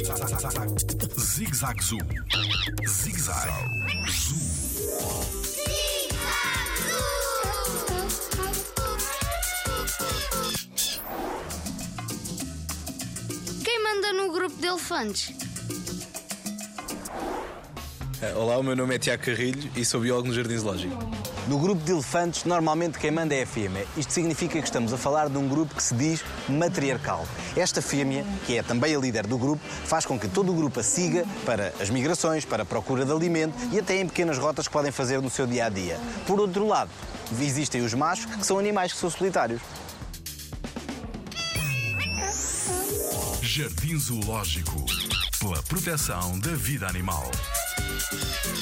Zig Zag Zoo. Zig Zag Zoo. Quem manda no grupo de elefantes? Eh, Olá, o meu nome é Tiago Carrilho e sou biólogo no Jardim Zoológico. No grupo de elefantes, normalmente quem manda é a fêmea. Isto significa que estamos a falar de um grupo que se diz matriarcal. Esta fêmea, que é também a líder do grupo, faz com que todo o grupo a siga para as migrações, para a procura de alimento e até em pequenas rotas que podem fazer no seu dia a dia. Por outro lado, existem os machos, que são animais que são solitários. Jardim Zoológico. Pela proteção da vida animal. Thank you.